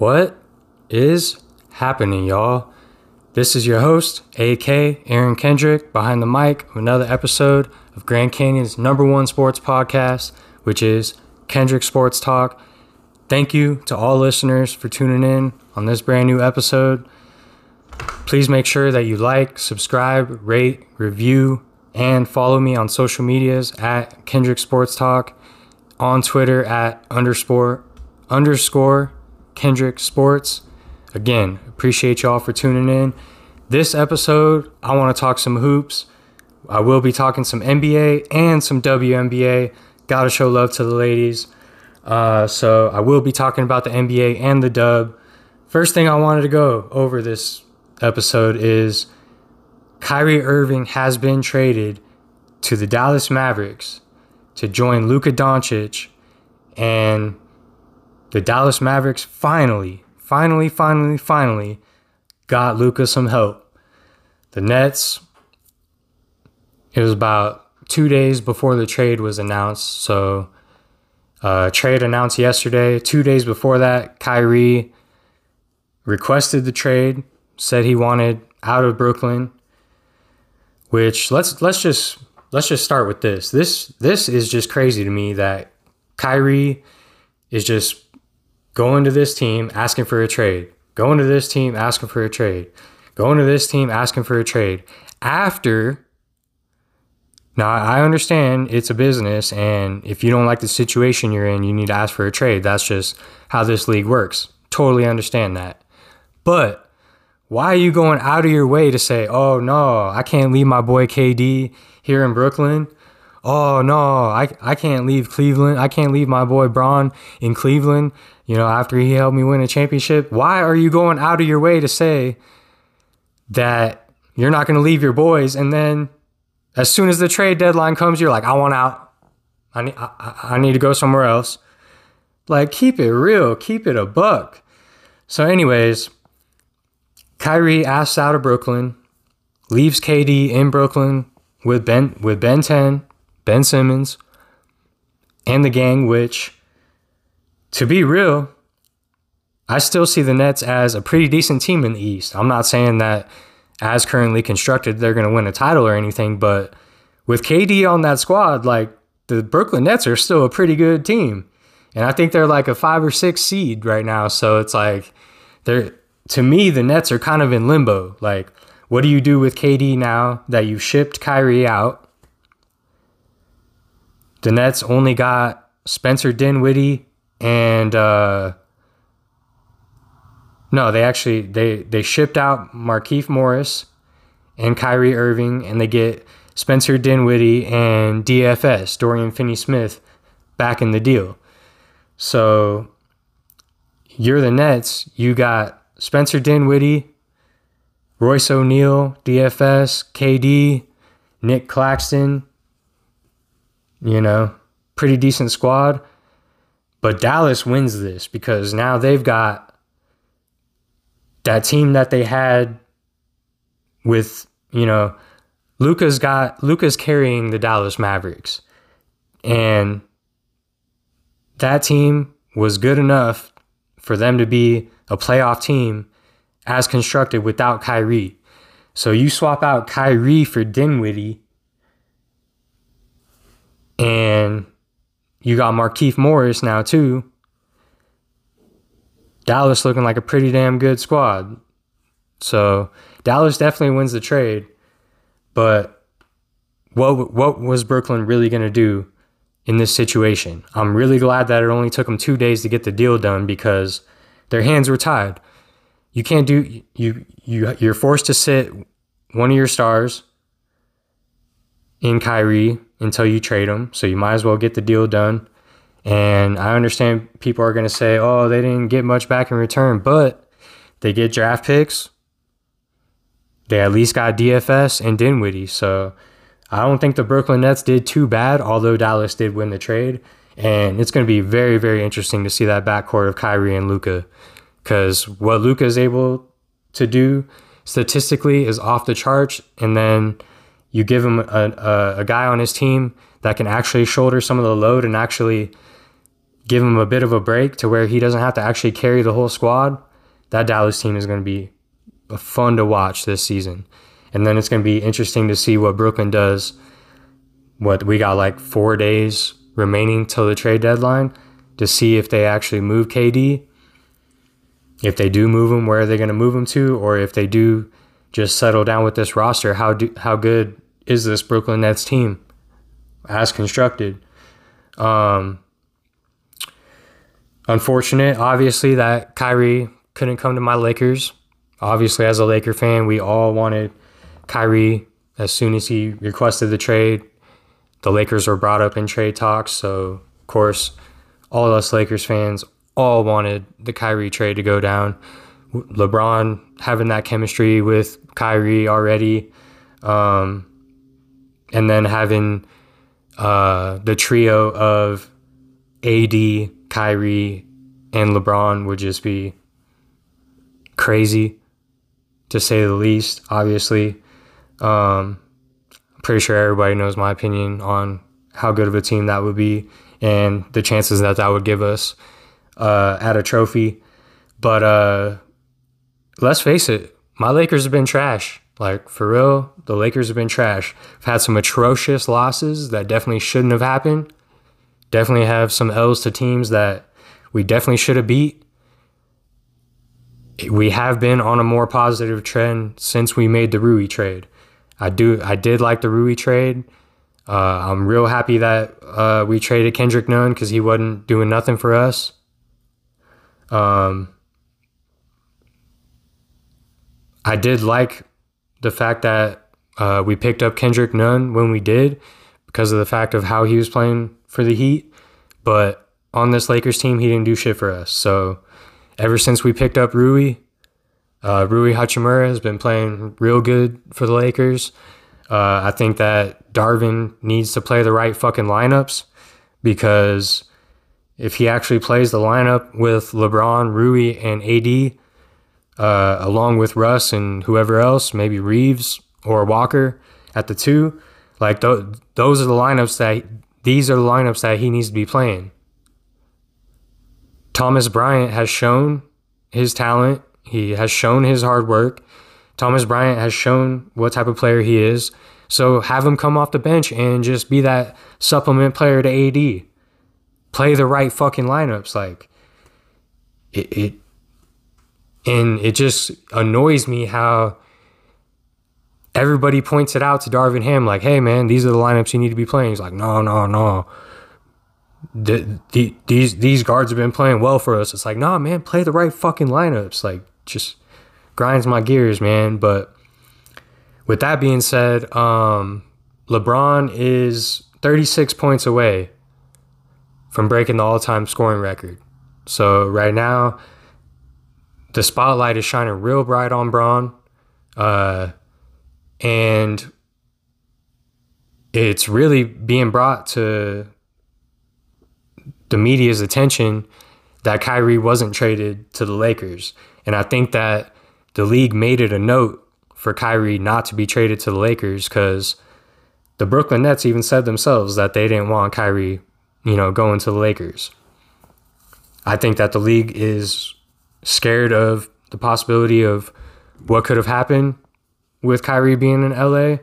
What is happening, y'all? This is your host, AK Aaron Kendrick, behind the mic of another episode of Grand Canyon's number one sports podcast, which is Kendrick Sports Talk. Thank you to all listeners for tuning in on this brand new episode. Please make sure that you like, subscribe, rate, review, and follow me on social medias at Kendrick Sports Talk, on Twitter at underscore underscore Kendrick Sports. Again, appreciate y'all for tuning in. This episode, I want to talk some hoops. I will be talking some NBA and some WNBA. Got to show love to the ladies. Uh, so I will be talking about the NBA and the dub. First thing I wanted to go over this episode is Kyrie Irving has been traded to the Dallas Mavericks to join Luka Doncic and the Dallas Mavericks finally, finally, finally, finally got Luka some help. The Nets, it was about two days before the trade was announced. So, uh, trade announced yesterday. Two days before that, Kyrie requested the trade, said he wanted out of Brooklyn. Which let's let's just let's just start with this. This this is just crazy to me that Kyrie is just going to this team asking for a trade, going to this team asking for a trade, going to this team asking for a trade after. Now, I understand it's a business, and if you don't like the situation you're in, you need to ask for a trade. That's just how this league works. Totally understand that. But why are you going out of your way to say, oh no, I can't leave my boy KD here in Brooklyn? Oh no, I, I can't leave Cleveland. I can't leave my boy Bron in Cleveland you know, after he helped me win a championship. Why are you going out of your way to say that you're not going to leave your boys? And then as soon as the trade deadline comes, you're like, I want out. I need, I, I need to go somewhere else. Like, keep it real, keep it a buck. So, anyways, Kyrie asks out of Brooklyn, leaves KD in Brooklyn with Ben with Ben 10, Ben Simmons, and the gang, which to be real, I still see the Nets as a pretty decent team in the East. I'm not saying that as currently constructed, they're going to win a title or anything, but with KD on that squad, like the Brooklyn Nets are still a pretty good team. And I think they're like a five or six seed right now. So it's like they're to me, the Nets are kind of in limbo. Like, what do you do with KD now that you shipped Kyrie out? The Nets only got Spencer Dinwiddie and uh, no, they actually they they shipped out Markieff Morris and Kyrie Irving, and they get Spencer Dinwiddie and DFS Dorian Finney-Smith back in the deal. So you're the Nets. You got Spencer Dinwiddie, Royce O'Neale, DFS, KD, Nick Claxton. You know, pretty decent squad. But Dallas wins this because now they've got that team that they had with, you know, Luka's got Luka's carrying the Dallas Mavericks. And that team was good enough for them to be a playoff team as constructed without Kyrie. So you swap out Kyrie for Dinwiddie and you got Markieff Morris now too. Dallas looking like a pretty damn good squad. So Dallas definitely wins the trade. But what what was Brooklyn really going to do in this situation? I'm really glad that it only took them 2 days to get the deal done because their hands were tied. You can't do you you you're forced to sit one of your stars in Kyrie until you trade them. So you might as well get the deal done. And I understand people are going to say, oh, they didn't get much back in return, but they get draft picks. They at least got DFS and Dinwiddie. So I don't think the Brooklyn Nets did too bad, although Dallas did win the trade. And it's going to be very, very interesting to see that backcourt of Kyrie and Luka. Because what Luka is able to do statistically is off the charts. And then you give him a, a, a guy on his team that can actually shoulder some of the load and actually give him a bit of a break to where he doesn't have to actually carry the whole squad, that Dallas team is going to be fun to watch this season. And then it's going to be interesting to see what Brooklyn does. What we got like four days remaining till the trade deadline to see if they actually move KD. If they do move him, where are they going to move him to? Or if they do just settle down with this roster, how do how good is this Brooklyn Nets team as constructed? Um, unfortunate, obviously, that Kyrie couldn't come to my Lakers. Obviously, as a Laker fan, we all wanted Kyrie as soon as he requested the trade. The Lakers were brought up in trade talks, so of course, all of us Lakers fans all wanted the Kyrie trade to go down. LeBron having that chemistry with Kyrie already, um, and then having uh, the trio of AD, Kyrie, and LeBron would just be crazy, to say the least. Obviously, um, I'm pretty sure everybody knows my opinion on how good of a team that would be and the chances that that would give us uh, at a trophy. But uh, let's face it, my Lakers have been trash. Like for real, the Lakers have been trash. I've had some atrocious losses that definitely shouldn't have happened. Definitely have some L's to teams that we definitely should have beat. We have been on a more positive trend since we made the Rui trade. I do I did like the Rui trade. Uh, I'm real happy that uh, we traded Kendrick Nunn because he wasn't doing nothing for us. Um, I did like the fact that uh, we picked up Kendrick Nunn when we did because of the fact of how he was playing for the Heat. But on this Lakers team, he didn't do shit for us. So ever since we picked up Rui, uh, Rui Hachimura has been playing real good for the Lakers. Uh, I think that Darvin needs to play the right fucking lineups because if he actually plays the lineup with LeBron, Rui, and AD, uh, along with Russ and whoever else, maybe Reaves or Walker at the two, like th- those are the lineups that these are the lineups that he needs to be playing. Thomas Bryant has shown his talent. He has shown his hard work. Thomas Bryant has shown what type of player he is. So have him come off the bench and just be that supplement player to AD. Play the right fucking lineups. Like it, it and it just annoys me how everybody points it out to Darvin Ham, like, hey man, these are the lineups you need to be playing. He's like, no, no, no. The, the, these these guards have been playing well for us. It's like, nah, man, play the right fucking lineups. Like, just grinds my gears, man. But with that being said, um, LeBron is 36 points away from breaking the all-time scoring record. So right now, the spotlight is shining real bright on Bron, uh, and it's really being brought to the media's attention that Kyrie wasn't traded to the Lakers, and I think that the league made it a note for Kyrie not to be traded to the Lakers because the Brooklyn Nets even said themselves that they didn't want Kyrie, you know, going to the Lakers. I think that the league is scared of the possibility of what could have happened with Kyrie being in LA.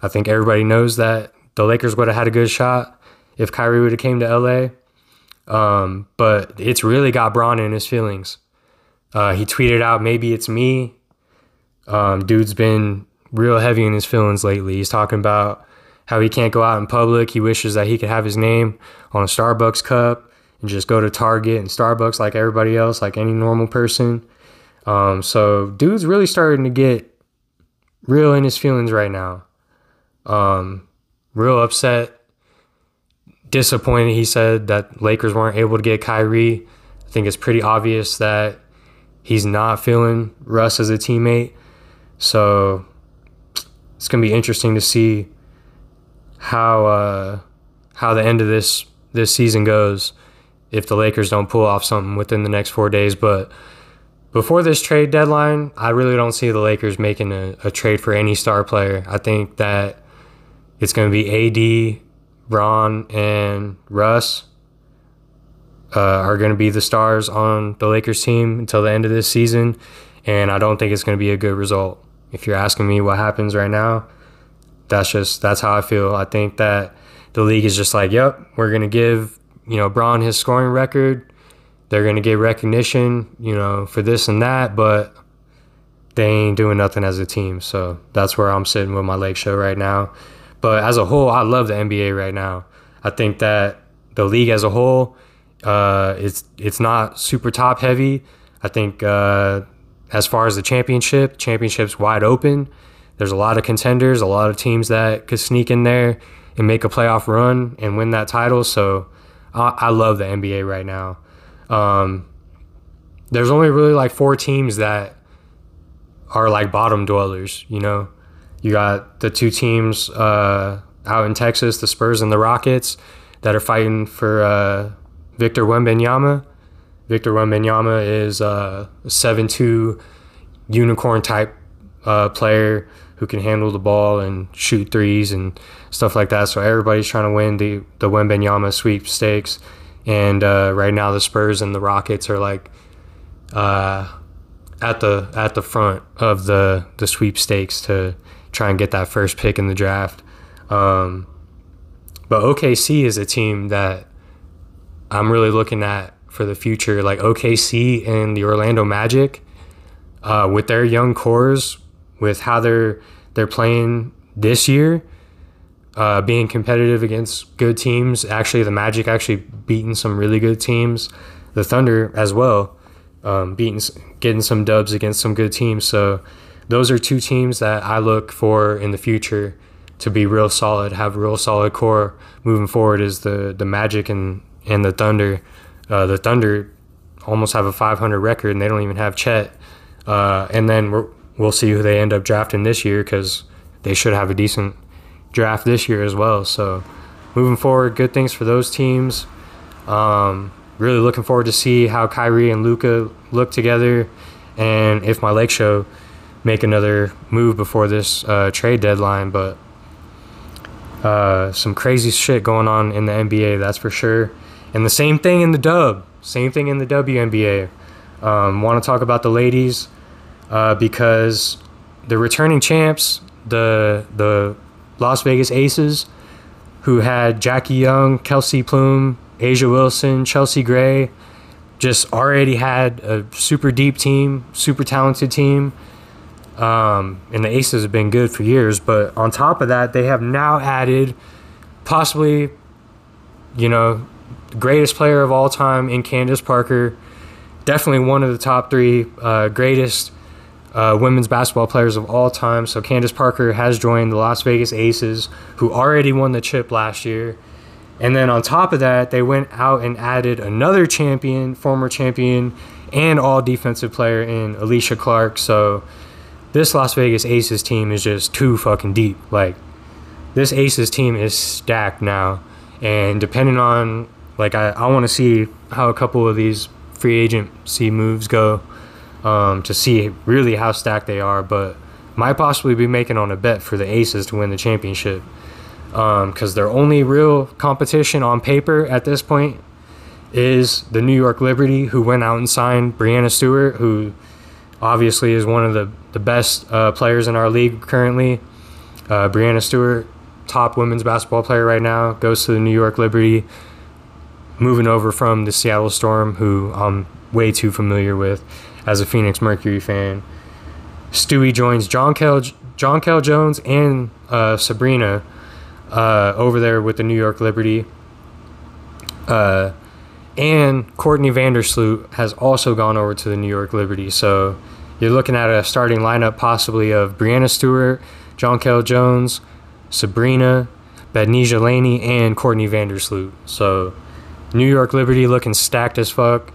I think everybody knows that the Lakers would have had a good shot if Kyrie would have came to LA. Um, but it's really got Bron in his feelings. Uh, he tweeted out, "Maybe it's me." Um, dude's been real heavy in his feelings lately. He's talking about how he can't go out in public. He wishes that he could have his name on a Starbucks cup and just go to Target and Starbucks like everybody else, like any normal person. Um, so dude's really starting to get real in his feelings right now. Um, real upset, disappointed. He said that Lakers weren't able to get Kyrie. I think it's pretty obvious that he's not feeling Russ as a teammate. So it's gonna be interesting to see how uh, how the end of this this season goes if the Lakers don't pull off something within the next four days. But before this trade deadline, I really don't see the Lakers making a, a trade for any star player. I think that it's going to be AD, Ron, and Russ. uh, are going to be the stars on the Lakers team until the end of this season, and I don't think it's going to be a good result. If you're asking me what happens right now, that's just that's how I feel. I think that the league is just like, yep, we're going to give you know Bron his scoring record. They're to get recognition, you know, for this and that, but they ain't doing nothing as a team. So that's where I'm sitting with my Lake Show right now. But as a whole, I love the NBA right now. I think that the league as a whole, uh, it's it's not super top heavy. I think uh, as far as the championship, championship's wide open. There's a lot of contenders, a lot of teams that could sneak in there and make a playoff run and win that title. So I, love the NBA right now. Um, there's only really like four teams that are like bottom dwellers. You know, you got the two teams uh, out in Texas, the Spurs and the Rockets, that are fighting for uh, Victor Wembanyama. Victor Wembanyama is a seven-two unicorn type uh, player who can handle the ball and shoot threes and stuff like that. So everybody's trying to win the the Wembanyama sweepstakes. And uh, right now, the Spurs and the Rockets are like uh, at the at the front of the the sweepstakes to try and get that first pick in the draft. Um, but OKC is a team that I'm really looking at for the future. Like OKC and the Orlando Magic, uh, with their young cores, with how they're they're playing this year, uh, being competitive against good teams. Actually, the Magic actually beating some really good teams. The Thunder as well, um, beating getting some dubs against some good teams. So those are two teams that I look for in the future to be real solid, have real solid core moving forward. Is the the Magic and and the Thunder. Uh, the Thunder almost have a 500 record, and they don't even have Chet. Uh, and then we will see who they end up drafting this year because they should have a decent draft this year as well. So moving forward, good things for those teams. Um, really looking forward to see how Kyrie and Luka look together, and if my Lake Show make another move before this uh, trade deadline. But uh, some crazy shit going on in the NBA, that's for sure. And the same thing in the dub, same thing in the WNBA. Um, Want to talk about the ladies uh, because the returning champs, the the Las Vegas Aces, who had Jackie Young, Kelsey Plum, A'ja Wilson, Chelsea Gray, just already had a super deep team, super talented team. Um, and the Aces have been good for years. But on top of that, they have now added possibly, you know, greatest player of all time in Candace Parker. Definitely one of the top three uh, greatest uh, women's basketball players of all time. So Candace Parker has joined the Las Vegas Aces, who already won the chip last year. And then on top of that, they went out and added another champion, former champion, and all defensive player in Alysha Clark. So this Las Vegas Aces team is just too fucking deep. Like this Aces team is stacked now. And depending on like I, I want to see how a couple of these free agency moves go um, to see really how stacked they are. But might possibly be making on a bet for the Aces to win the championship because um, their only real competition on paper at this point is the New York Liberty, who went out and signed Breanna Stewart, who obviously is one of the, the best uh, players in our league currently. Uh, Breanna Stewart, top women's basketball player right now, goes to the New York Liberty, moving over from the Seattle Storm, who I'm way too familiar with as a Phoenix Mercury fan. Stewie joins John Jonquel, John Kell Jones and uh, Sabrina uh, over there with the New York Liberty. Uh, and Courtney Vandersloot has also gone over to the New York Liberty. So you're looking at a starting lineup possibly of Breanna Stewart, John Jonquel Jones, Sabrina, Betnijah Laney, and Courtney Vandersloot. So New York Liberty looking stacked as fuck.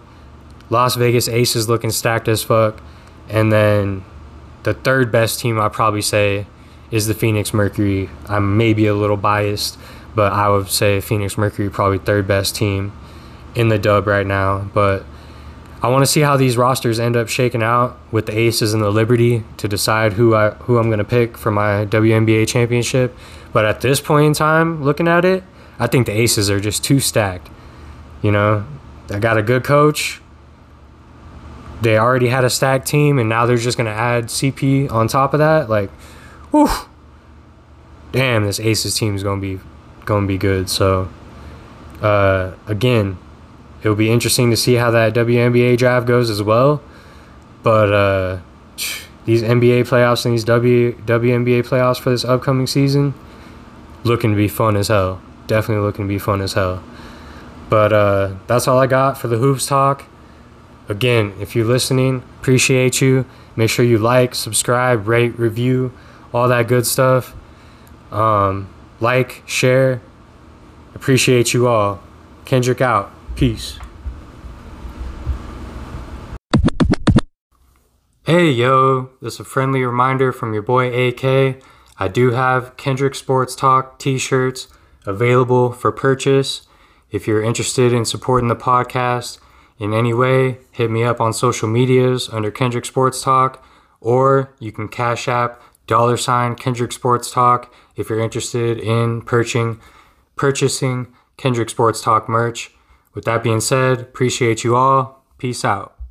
Las Vegas Aces looking stacked as fuck. And then the third best team I'd probably say is the Phoenix Mercury. I'm maybe a little biased, but I would say Phoenix Mercury probably third best team in the dub right now. But I want to see how these rosters end up shaking out with the Aces and the Liberty to decide who I who I'm to pick for my WNBA championship. But at this point in time, looking at it, I think the Aces are just too stacked. You know, They got a good coach. They already had a stacked team, and now they're just gonna add CP on top of that. Like, whew, damn, this Aces team is gonna be gonna be good. So, uh, again, it'll be interesting to see how that WNBA draft goes as well. But uh, these NBA playoffs and these W WNBA playoffs for this upcoming season, looking to be fun as hell. Definitely looking to be fun as hell. But uh, that's all I got for the hoops talk. Again, if you're listening, appreciate you. Make sure you like, subscribe, rate, review, all that good stuff. Um, like, share. Appreciate you all. Kendrick out. Peace. Hey yo, this is a friendly reminder from your boy AK. I do have Kendrick Sports Talk t shirts available for purchase. If you're interested in supporting the podcast in any way, hit me up on social medias under Kendrick Sports Talk, or you can cash app dollar sign Kendrick Sports Talk if you're interested in purchasing purchasing Kendrick Sports Talk merch. With that being said, appreciate you all. Peace out.